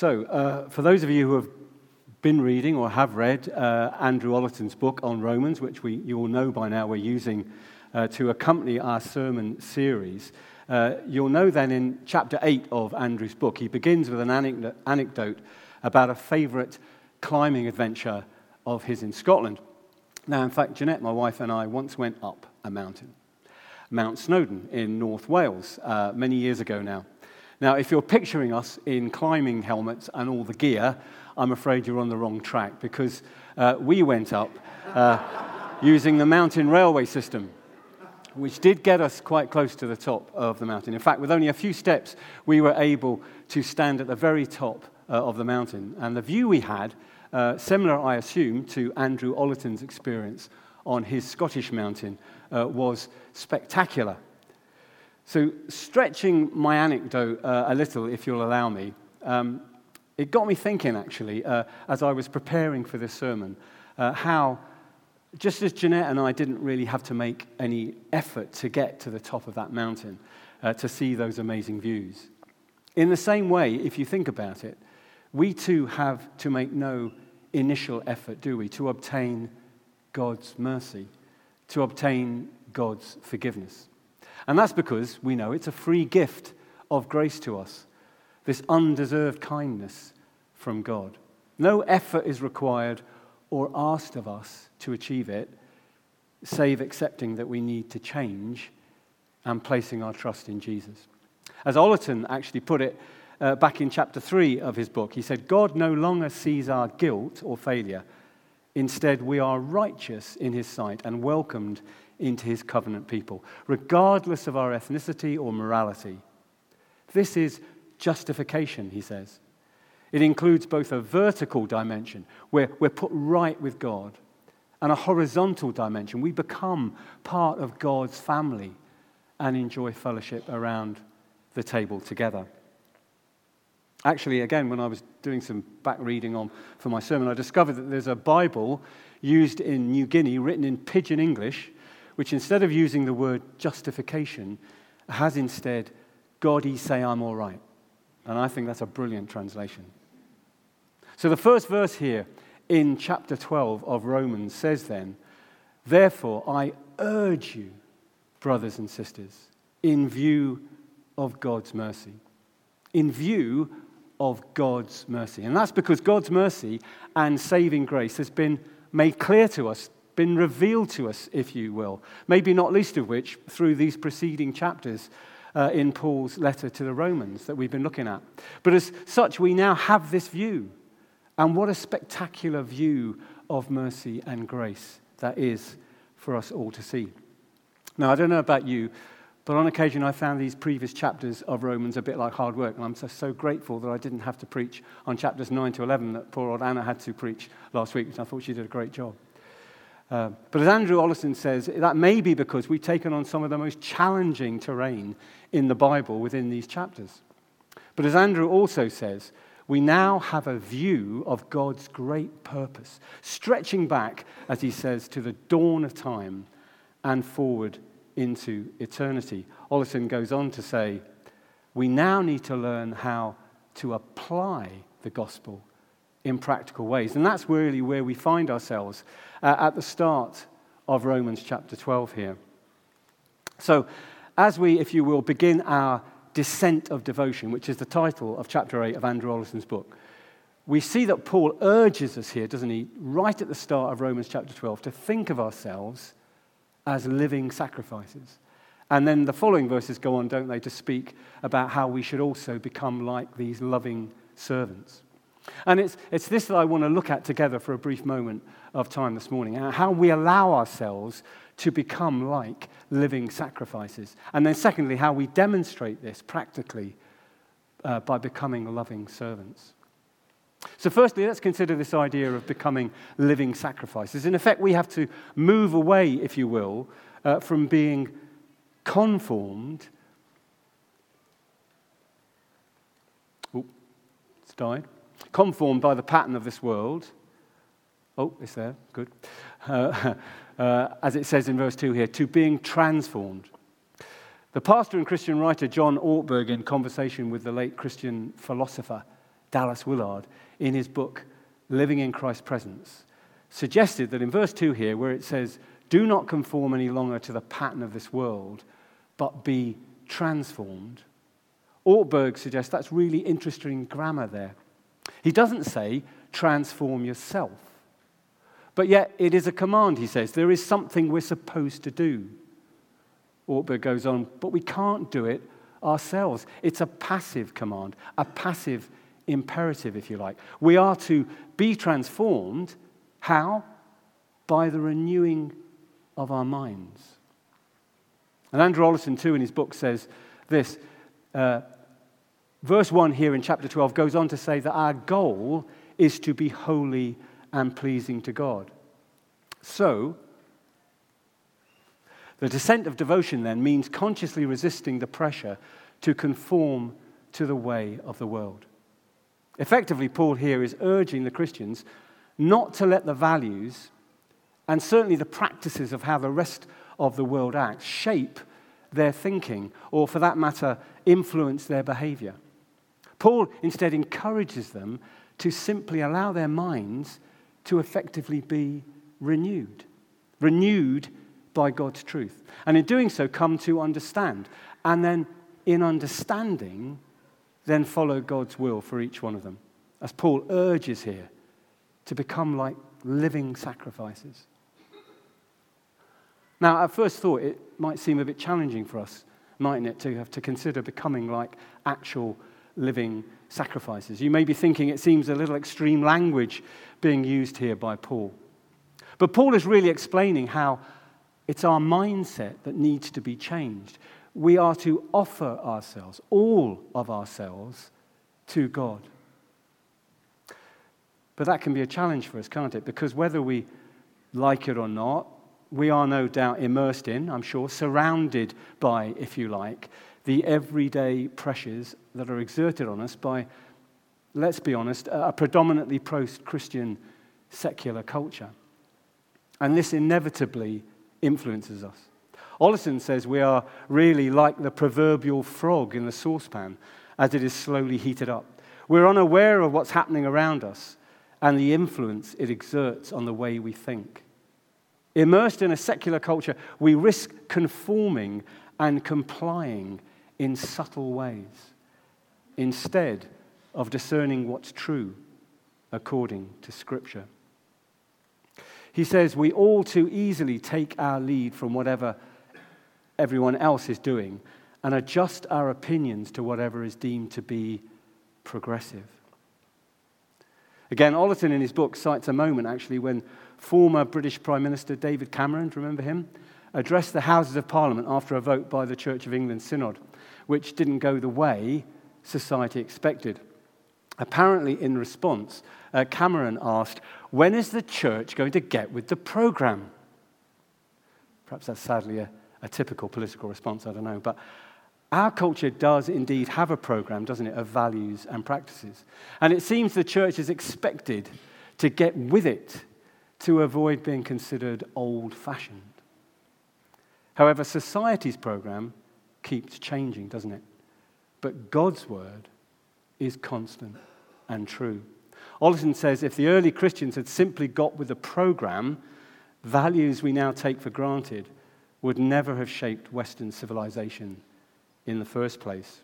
So, uh, for those of you who have been reading or have read uh, Andrew Ollerton's book on Romans, which we, you all know by now we're using uh, to accompany our sermon series, uh, you'll know then in chapter 8 of Andrew's book, he begins with an anecdote about a favourite climbing adventure of his in Scotland. Now, in fact, Jeanette, my wife, and I once went up a mountain, Mount Snowdon in North Wales, uh, many years ago now. Now, if you're picturing us in climbing helmets and all the gear, I'm afraid you're on the wrong track because uh, we went up uh, using the mountain railway system, which did get us quite close to the top of the mountain. In fact, with only a few steps, we were able to stand at the very top uh, of the mountain. And the view we had, uh, similar, I assume, to Andrew Ollerton's experience on his Scottish mountain, uh, was spectacular. So, stretching my anecdote uh, a little, if you'll allow me, um, it got me thinking actually, uh, as I was preparing for this sermon, uh, how just as Jeanette and I didn't really have to make any effort to get to the top of that mountain uh, to see those amazing views, in the same way, if you think about it, we too have to make no initial effort, do we, to obtain God's mercy, to obtain God's forgiveness. And that's because we know it's a free gift of grace to us, this undeserved kindness from God. No effort is required or asked of us to achieve it, save accepting that we need to change and placing our trust in Jesus. As Ollerton actually put it uh, back in chapter 3 of his book, he said, God no longer sees our guilt or failure. Instead, we are righteous in his sight and welcomed into his covenant people, regardless of our ethnicity or morality. This is justification, he says. It includes both a vertical dimension, where we're put right with God, and a horizontal dimension. We become part of God's family and enjoy fellowship around the table together. Actually, again, when I was doing some back reading on for my sermon, I discovered that there's a Bible used in New Guinea, written in pidgin English, which instead of using the word justification, has instead, God, he say I'm all right. And I think that's a brilliant translation. So the first verse here in chapter 12 of Romans says then, Therefore, I urge you, brothers and sisters, in view of God's mercy. In view of God's mercy. And that's because God's mercy and saving grace has been made clear to us been revealed to us, if you will. Maybe not least of which through these preceding chapters uh, in Paul's letter to the Romans that we've been looking at. But as such, we now have this view. And what a spectacular view of mercy and grace that is for us all to see. Now, I don't know about you, but on occasion I found these previous chapters of Romans a bit like hard work, and I'm so, so grateful that I didn't have to preach on chapters 9 to 11 that poor old Anna had to preach last week, which I thought she did a great job. Uh, but as Andrew Ollerton says, that may be because we've taken on some of the most challenging terrain in the Bible within these chapters. But as Andrew also says, we now have a view of God's great purpose, stretching back, as he says, to the dawn of time and forward into eternity. Ollerton goes on to say, we now need to learn how to apply the gospel in practical ways. And that's really where we find ourselves uh, at the start of Romans chapter 12 here. So, as we, if you will, begin our descent of devotion, which is the title of chapter 8 of Andrew Ollerton's book, we see that Paul urges us here, doesn't he, right at the start of Romans chapter 12, to think of ourselves as living sacrifices. And then the following verses go on, don't they, to speak about how we should also become like these loving servants. And it's, it's this that I want to look at together for a brief moment of time this morning how we allow ourselves to become like living sacrifices. And then, secondly, how we demonstrate this practically uh, by becoming loving servants. So, firstly, let's consider this idea of becoming living sacrifices. In effect, we have to move away, if you will, uh, from being conformed. Oh, it's died conformed by the pattern of this world. Oh, it's there, good. Uh, uh, as it says in verse 2 here, to being transformed. The pastor and Christian writer John Ortberg, in conversation with the late Christian philosopher Dallas Willard, in his book, Living in Christ's Presence, suggested that in verse 2 here, where it says, Do not conform any longer to the pattern of this world, but be transformed. Ortberg suggests that's really interesting grammar there. He doesn't say, transform yourself. But yet, it is a command, he says. There is something we're supposed to do. Ortberg goes on, but we can't do it ourselves. It's a passive command, a passive imperative, if you like. We are to be transformed. How? By the renewing of our minds. And Andrew Ollerton, too, in his book says this. Uh, verse 1 here in chapter 12 goes on to say that our goal is to be holy and pleasing to God. So, the descent of devotion then means consciously resisting the pressure to conform to the way of the world. Effectively, Paul here is urging the Christians not to let the values and certainly the practices of how the rest of the world acts shape their thinking, or for that matter, influence their behavior. Paul instead encourages them to simply allow their minds to effectively be renewed, renewed by God's truth. And in doing so, come to understand. And then, in understanding, then follow God's will for each one of them. As Paul urges here, to become like living sacrifices. Now, at first thought, it might seem a bit challenging for us, mightn't it, to have to consider becoming like actual living sacrifices. You may be thinking it seems a little extreme language being used here by Paul. But Paul is really explaining how it's our mindset that needs to be changed. We are to offer ourselves, all of ourselves, to God. But that can be a challenge for us, can't it? Because whether we like it or not, we are no doubt immersed in, I'm sure, surrounded by, if you like, the everyday pressures that are exerted on us by, let's be honest, a predominantly post Christian secular culture. And this inevitably influences us. Ollerton says we are really like the proverbial frog in the saucepan as it is slowly heated up. We're unaware of what's happening around us and the influence it exerts on the way we think. Immersed in a secular culture, we risk conforming and complying in subtle ways instead of discerning what's true according to Scripture. He says we all too easily take our lead from whatever everyone else is doing and adjust our opinions to whatever is deemed to be progressive. Again, Ollerton in his book cites a moment actually when former British Prime Minister David Cameron, do you remember him? Addressed the Houses of Parliament after a vote by the Church of England Synod, which didn't go the way society expected. Apparently, in response, uh, Cameron asked, When is the church going to get with the program? Perhaps that's sadly a, a typical political response, I don't know. But our culture does indeed have a program, doesn't it, of values and practices. And it seems the church is expected to get with it to avoid being considered old fashioned. However, society's program keeps changing, doesn't it? But God's word is constant and true. Ollerton says if the early Christians had simply got with the program, values we now take for granted would never have shaped Western civilization in the first place.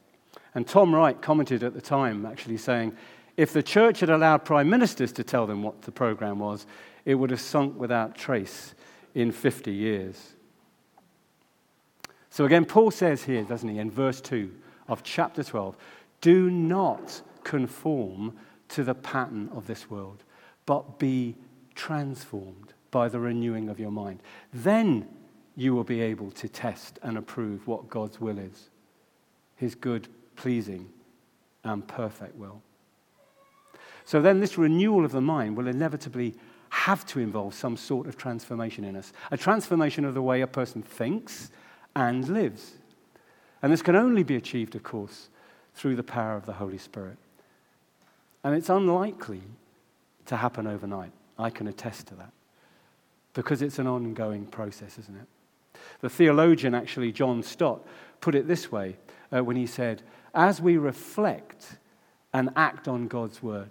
And Tom Wright commented at the time, actually saying, if the church had allowed prime ministers to tell them what the program was, it would have sunk without trace in 50 years. So again, Paul says here, doesn't he, in verse 2 of chapter 12, do not conform to the pattern of this world, but be transformed by the renewing of your mind. Then you will be able to test and approve what God's will is his good, pleasing, and perfect will. So then, this renewal of the mind will inevitably have to involve some sort of transformation in us a transformation of the way a person thinks and lives. And this can only be achieved, of course, through the power of the Holy Spirit. And it's unlikely to happen overnight. I can attest to that. Because it's an ongoing process, isn't it? The theologian, actually, John Stott, put it this way uh, when he said, As we reflect and act on God's word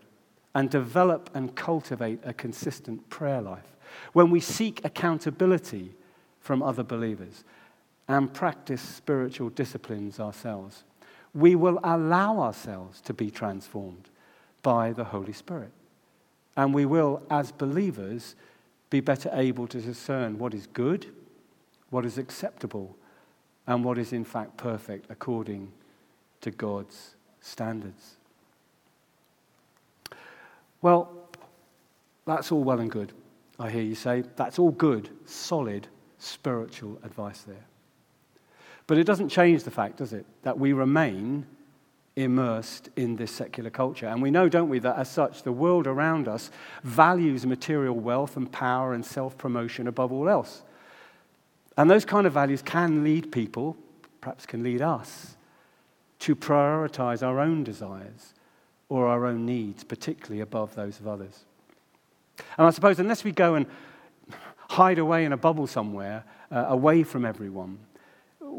and develop and cultivate a consistent prayer life, when we seek accountability from other believers and practice spiritual disciplines ourselves, we will allow ourselves to be transformed by the Holy Spirit. And we will, as believers, be better able to discern what is good, what is acceptable, and what is in fact perfect according to God's standards. Well, that's all well and good, I hear you say. That's all good, solid, spiritual advice there. But it doesn't change the fact, does it, that we remain immersed in this secular culture. And we know, don't we, that as such, the world around us values material wealth and power and self promotion above all else. And those kind of values can lead people, perhaps can lead us, to prioritize our own desires or our own needs, particularly above those of others. And I suppose unless we go and hide away in a bubble somewhere, uh, away from everyone,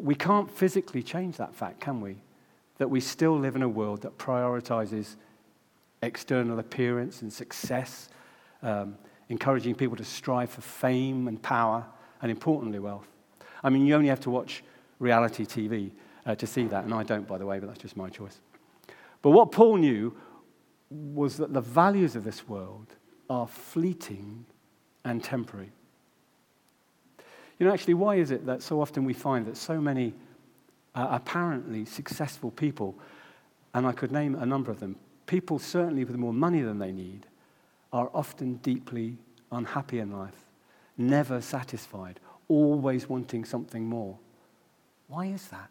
we can't physically change that fact, can we? That we still live in a world that prioritizes external appearance and success, um, encouraging people to strive for fame and power, and importantly, wealth. I mean, you only have to watch reality TV uh, to see that, and I don't, by the way, but that's just my choice. But what Paul knew was that the values of this world are fleeting and temporary. You know, actually, why is it that so often we find that so many uh, apparently successful people, and I could name a number of them, people certainly with more money than they need, are often deeply unhappy in life, never satisfied, always wanting something more? Why is that?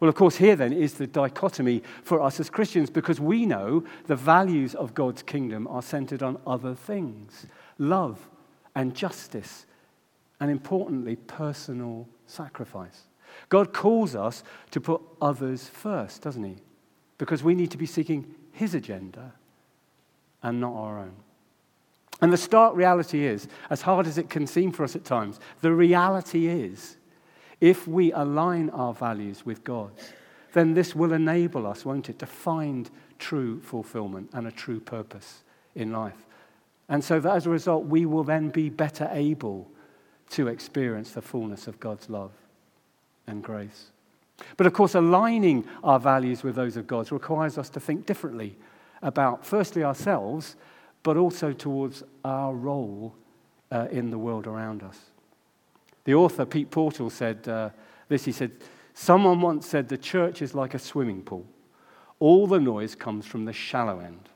Well, of course, here then is the dichotomy for us as Christians because we know the values of God's kingdom are centered on other things love and justice, and importantly, personal sacrifice. God calls us to put others first, doesn't He? Because we need to be seeking His agenda and not our own. And the stark reality is, as hard as it can seem for us at times, the reality is if we align our values with God's, then this will enable us, won't it, to find true fulfillment and a true purpose in life. And so that as a result, we will then be better able to experience the fullness of God's love and grace. But of course, aligning our values with those of God's requires us to think differently about, firstly, ourselves, but also towards our role uh, in the world around us. The author, Pete Portal, said uh, this. He said, Someone once said the church is like a swimming pool. All the noise comes from the shallow end.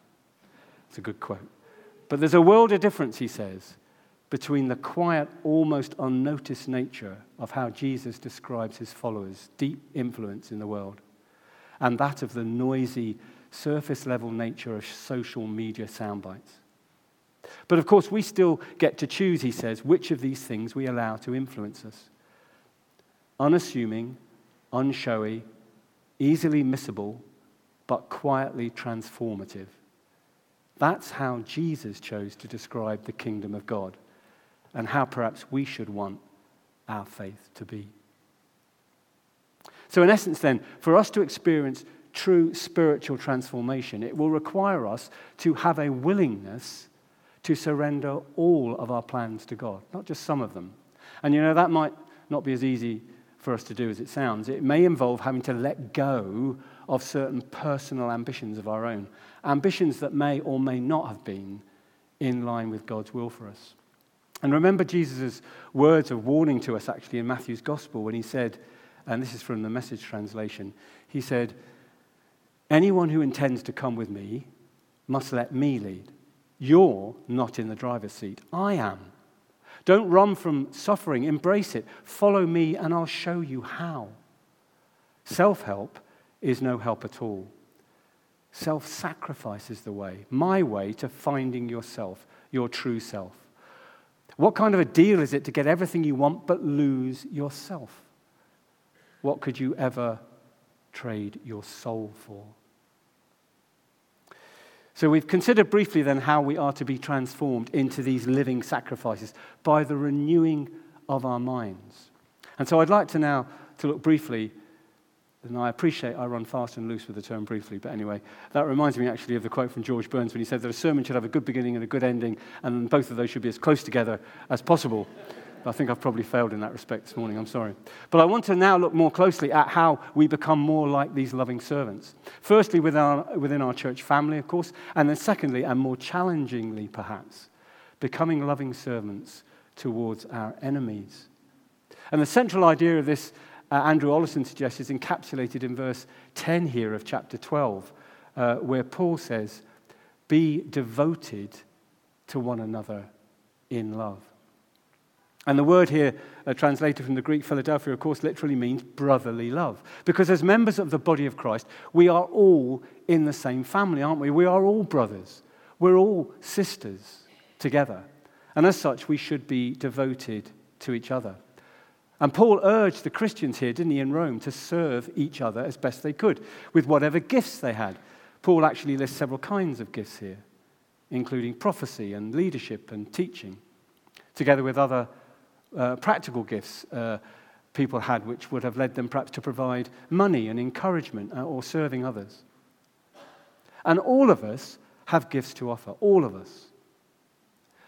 It's a good quote. But there's a world of difference, he says, between the quiet, almost unnoticed nature of how Jesus describes his followers' deep influence in the world, and that of the noisy, surface level nature of social media soundbites. But of course, we still get to choose, he says, which of these things we allow to influence us. Unassuming, unshowy, easily missable, but quietly transformative. That's how Jesus chose to describe the kingdom of God and how perhaps we should want our faith to be. So, in essence, then, for us to experience true spiritual transformation, it will require us to have a willingness to surrender all of our plans to God, not just some of them. And you know, that might not be as easy for us to do as it sounds. It may involve having to let go of certain personal ambitions of our own, ambitions that may or may not have been in line with God's will for us. And remember Jesus' words of warning to us actually in Matthew's Gospel when he said, and this is from the message translation, he said, Anyone who intends to come with me must let me lead. You're not in the driver's seat. I am. Don't run from suffering, embrace it. Follow me, and I'll show you how. Self help is no help at all. Self sacrifice is the way, my way to finding yourself, your true self. What kind of a deal is it to get everything you want but lose yourself? What could you ever trade your soul for? So we've considered briefly then how we are to be transformed into these living sacrifices by the renewing of our minds. And so I'd like to now to look briefly and I appreciate I run fast and loose with the term briefly, but anyway, that reminds me actually of the quote from George Burns when he said that a sermon should have a good beginning and a good ending, and both of those should be as close together as possible. I think I've probably failed in that respect this morning, I'm sorry. But I want to now look more closely at how we become more like these loving servants. Firstly, within our, within our church family, of course, and then secondly, and more challengingly perhaps, becoming loving servants towards our enemies. And the central idea of this uh, Andrew Ollerton suggests is encapsulated in verse 10 here of chapter 12, uh, where Paul says, Be devoted to one another in love. And the word here, uh, translated from the Greek Philadelphia, of course, literally means brotherly love. Because as members of the body of Christ, we are all in the same family, aren't we? We are all brothers. We're all sisters together. And as such, we should be devoted to each other. And Paul urged the Christians here, didn't he, in Rome, to serve each other as best they could with whatever gifts they had. Paul actually lists several kinds of gifts here, including prophecy and leadership and teaching, together with other uh, practical gifts uh, people had, which would have led them perhaps to provide money and encouragement uh, or serving others. And all of us have gifts to offer, all of us.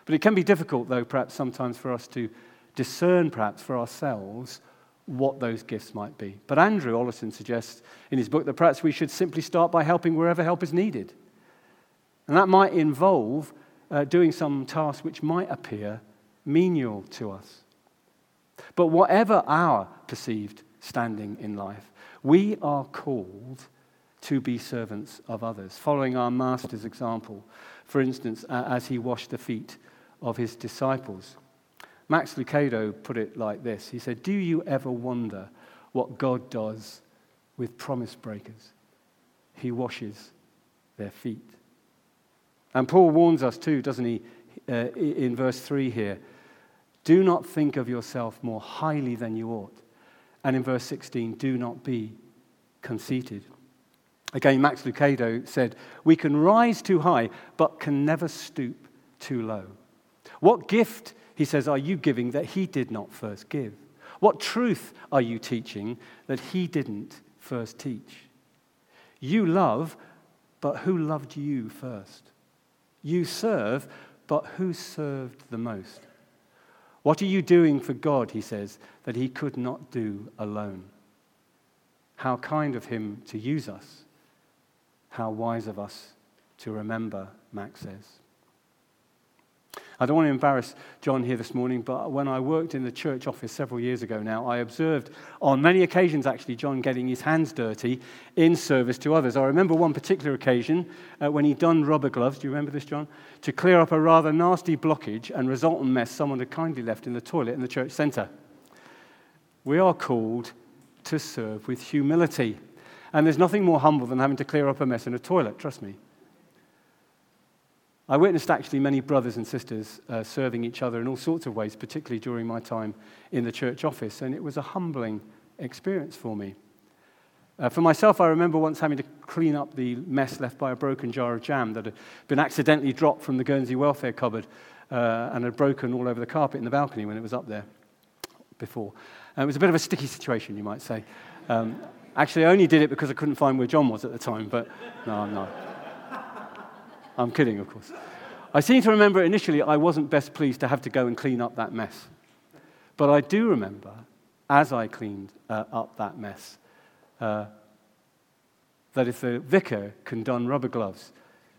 But it can be difficult, though, perhaps sometimes for us to discern perhaps for ourselves what those gifts might be. But Andrew Ollerton suggests in his book that perhaps we should simply start by helping wherever help is needed. And that might involve uh, doing some tasks which might appear menial to us. But whatever our perceived standing in life, we are called to be servants of others, following our Master's example, for instance, as he washed the feet of his disciples. Max Lucado put it like this He said, Do you ever wonder what God does with promise breakers? He washes their feet. And Paul warns us too, doesn't he, uh, in verse 3 here do not think of yourself more highly than you ought. And in verse 16, do not be conceited. Again, Max Lucado said, We can rise too high, but can never stoop too low. What gift he says, Are you giving that he did not first give? What truth are you teaching that he didn't first teach? You love, but who loved you first? You serve, but who served the most? What are you doing for God, he says, that he could not do alone? How kind of him to use us. How wise of us to remember, Max says. I don't want to embarrass John here this morning, but when I worked in the church office several years ago now, I observed on many occasions actually John getting his hands dirty in service to others. I remember one particular occasion uh, when he donned rubber gloves, do you remember this, John? To clear up a rather nasty blockage and resultant mess someone had kindly left in the toilet in the church centre. We are called to serve with humility. And there's nothing more humble than having to clear up a mess in a toilet, trust me. I witnessed actually many brothers and sisters uh, serving each other in all sorts of ways, particularly during my time in the church office, and it was a humbling experience for me. Uh, for myself, I remember once having to clean up the mess left by a broken jar of jam that had been accidentally dropped from the Guernsey welfare cupboard uh, and had broken all over the carpet in the balcony when it was up there before. And it was a bit of a sticky situation, you might say. Um, actually, I only did it because I couldn't find where John was at the time, but no, not. I'm kidding, of course. I seem to remember initially I wasn't best pleased to have to go and clean up that mess. But I do remember, as I cleaned uh, up that mess, uh, that if the vicar can don rubber gloves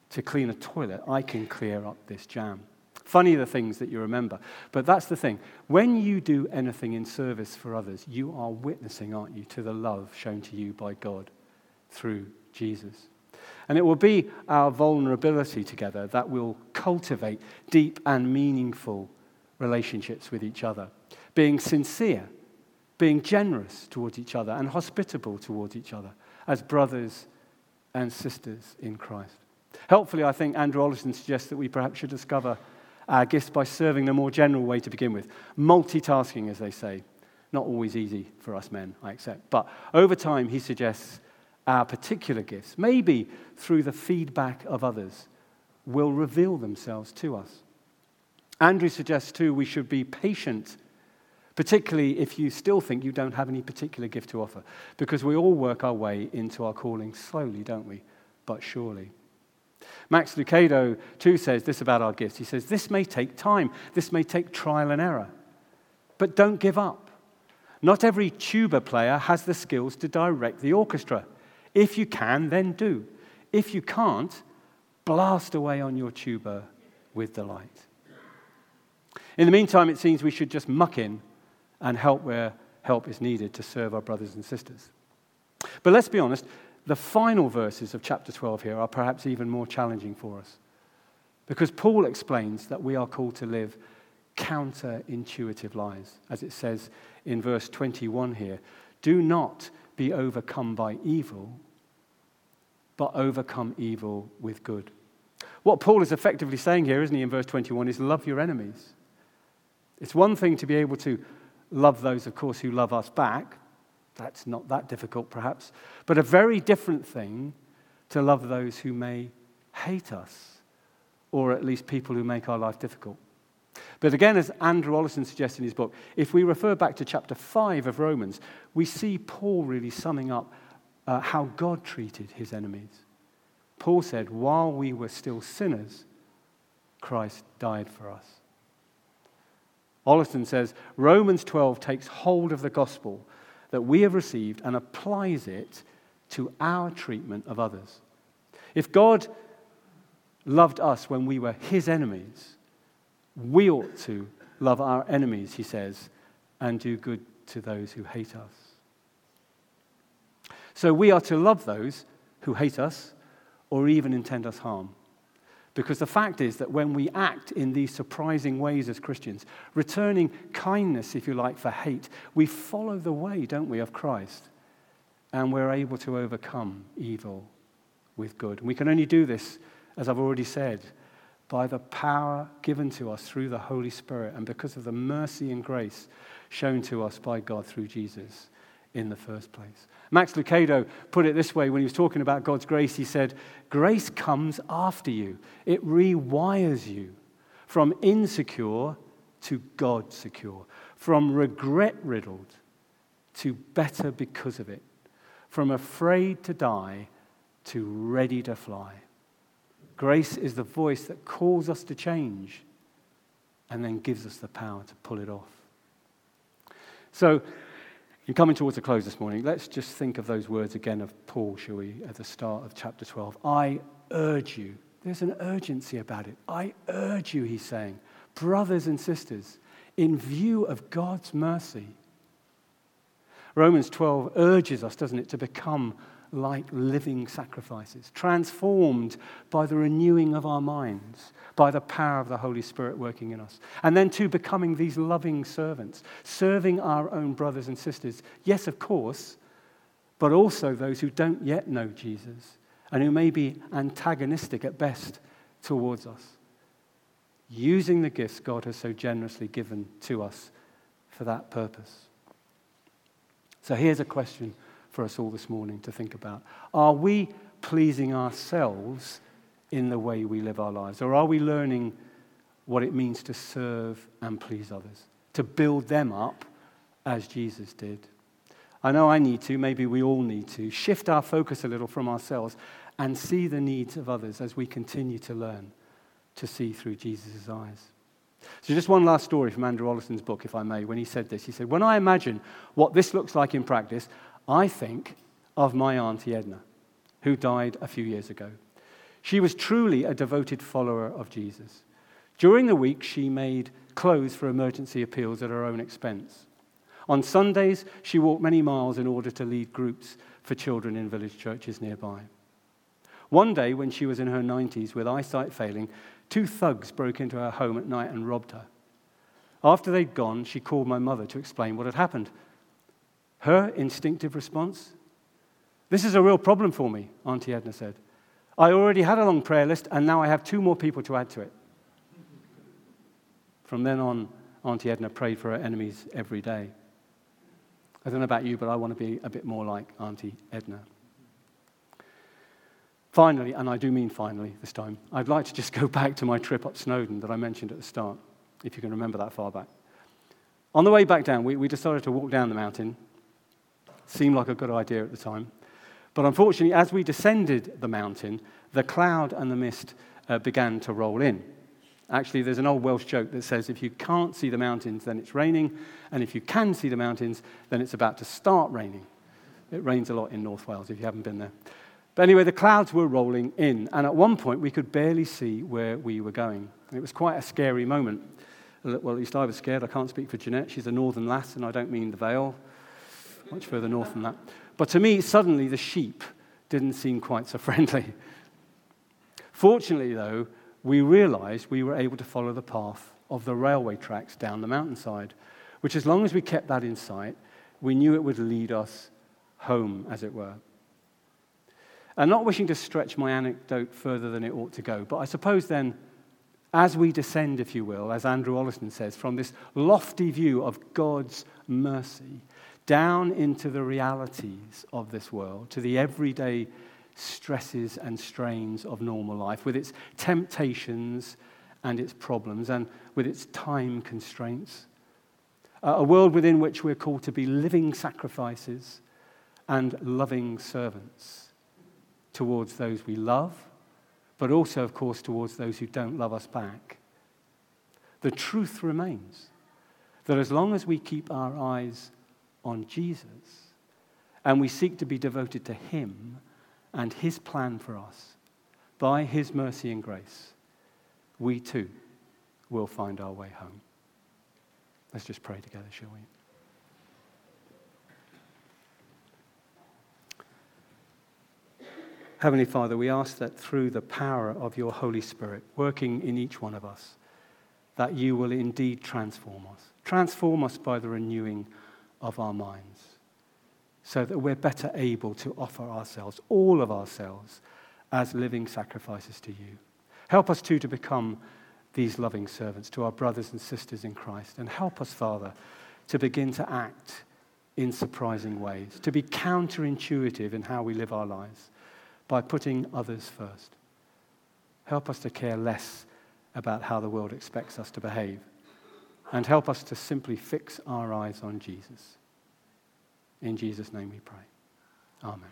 to clean a toilet, I can clear up this jam. Funny the things that you remember. But that's the thing. When you do anything in service for others, you are witnessing, aren't you, to the love shown to you by God through Jesus. And it will be our vulnerability together that will cultivate deep and meaningful relationships with each other, being sincere, being generous towards each other, and hospitable towards each other as brothers and sisters in Christ. Helpfully, I think Andrew Ollerton suggests that we perhaps should discover our gifts by serving in a more general way to begin with. Multitasking, as they say. Not always easy for us men, I accept. But over time, he suggests our particular gifts, maybe through the feedback of others, will reveal themselves to us. Andrew suggests, too, we should be patient, particularly if you still think you don't have any particular gift to offer, because we all work our way into our calling slowly, don't we? But surely. Max Lucado, too, says this about our gifts. He says, This may take time, this may take trial and error, but don't give up. Not every tuba player has the skills to direct the orchestra. If you can, then do. If you can't, blast away on your tuba with delight. In the meantime, it seems we should just muck in and help where help is needed to serve our brothers and sisters. But let's be honest, the final verses of chapter 12 here are perhaps even more challenging for us. Because Paul explains that we are called to live counterintuitive lives, as it says in verse 21 here. Do not be overcome by evil, but overcome evil with good. What Paul is effectively saying here, isn't he, in verse 21, is love your enemies. It's one thing to be able to love those, of course, who love us back. That's not that difficult, perhaps. But a very different thing to love those who may hate us, or at least people who make our life difficult. But again, as Andrew Ollerton suggests in his book, if we refer back to chapter 5 of Romans, we see Paul really summing up uh, how God treated his enemies. Paul said, While we were still sinners, Christ died for us. Ollerton says Romans 12 takes hold of the gospel that we have received and applies it to our treatment of others. If God loved us when we were his enemies, we ought to love our enemies, he says, and do good to those who hate us. So we are to love those who hate us or even intend us harm. Because the fact is that when we act in these surprising ways as Christians, returning kindness, if you like, for hate, we follow the way, don't we, of Christ. And we're able to overcome evil with good. And we can only do this, as I've already said, by the power given to us through the Holy Spirit and because of the mercy and grace shown to us by God through Jesus in the first place. Max Lucado put it this way when he was talking about God's grace. He said, Grace comes after you, it rewires you from insecure to God secure, from regret riddled to better because of it, from afraid to die to ready to fly. Grace is the voice that calls us to change and then gives us the power to pull it off. So, in coming towards a close this morning, let's just think of those words again of Paul, shall we, at the start of chapter 12. I urge you. There's an urgency about it. I urge you, he's saying, brothers and sisters, in view of God's mercy. Romans 12 urges us, doesn't it, to become like living sacrifices, transformed by the renewing of our minds, by the power of the Holy Spirit working in us. And then, to becoming these loving servants, serving our own brothers and sisters. Yes, of course, but also those who don't yet know Jesus and who may be antagonistic at best towards us. Using the gifts God has so generously given to us for that purpose. So, here's a question for us all this morning to think about. Are we pleasing ourselves in the way we live our lives? Or are we learning what it means to serve and please others, to build them up as Jesus did? I know I need to, maybe we all need to, shift our focus a little from ourselves and see the needs of others as we continue to learn to see through Jesus' eyes. So, just one last story from Andrew Ollerton's book, if I may, when he said this. He said, When I imagine what this looks like in practice, I think of my Auntie Edna, who died a few years ago. She was truly a devoted follower of Jesus. During the week, she made clothes for emergency appeals at her own expense. On Sundays, she walked many miles in order to lead groups for children in village churches nearby. One day, when she was in her 90s with eyesight failing, two thugs broke into her home at night and robbed her. After they'd gone, she called my mother to explain what had happened. Her instinctive response This is a real problem for me, Auntie Edna said. I already had a long prayer list, and now I have two more people to add to it. From then on, Auntie Edna prayed for her enemies every day. I don't know about you, but I want to be a bit more like Auntie Edna. Finally, and I do mean finally this time, I'd like to just go back to my trip up Snowdon that I mentioned at the start, if you can remember that far back. On the way back down, we, we decided to walk down the mountain. Seemed like a good idea at the time. But unfortunately, as we descended the mountain, the cloud and the mist uh, began to roll in. Actually, there's an old Welsh joke that says if you can't see the mountains, then it's raining, and if you can see the mountains, then it's about to start raining. It rains a lot in North Wales if you haven't been there. But anyway, the clouds were rolling in, and at one point we could barely see where we were going. It was quite a scary moment. Well, at least I was scared. I can't speak for Jeanette. She's a northern lass, and I don't mean the Vale, much further north than that. But to me, suddenly the sheep didn't seem quite so friendly. Fortunately, though, we realized we were able to follow the path of the railway tracks down the mountainside, which, as long as we kept that in sight, we knew it would lead us home, as it were. And not wishing to stretch my anecdote further than it ought to go, but I suppose then, as we descend, if you will, as Andrew Ollerton says, from this lofty view of God's mercy down into the realities of this world, to the everyday stresses and strains of normal life, with its temptations and its problems, and with its time constraints. A world within which we're called to be living sacrifices and loving servants towards those we love, but also, of course, towards those who don't love us back. The truth remains that as long as we keep our eyes on Jesus and we seek to be devoted to Him, and his plan for us, by his mercy and grace, we too will find our way home. Let's just pray together, shall we? Heavenly Father, we ask that through the power of your Holy Spirit working in each one of us, that you will indeed transform us. Transform us by the renewing of our minds so that we're better able to offer ourselves, all of ourselves, as living sacrifices to you. Help us too to become these loving servants to our brothers and sisters in Christ. And help us, Father, to begin to act in surprising ways, to be counterintuitive in how we live our lives by putting others first. Help us to care less about how the world expects us to behave. And help us to simply fix our eyes on Jesus. In Jesus' name we pray. Amen.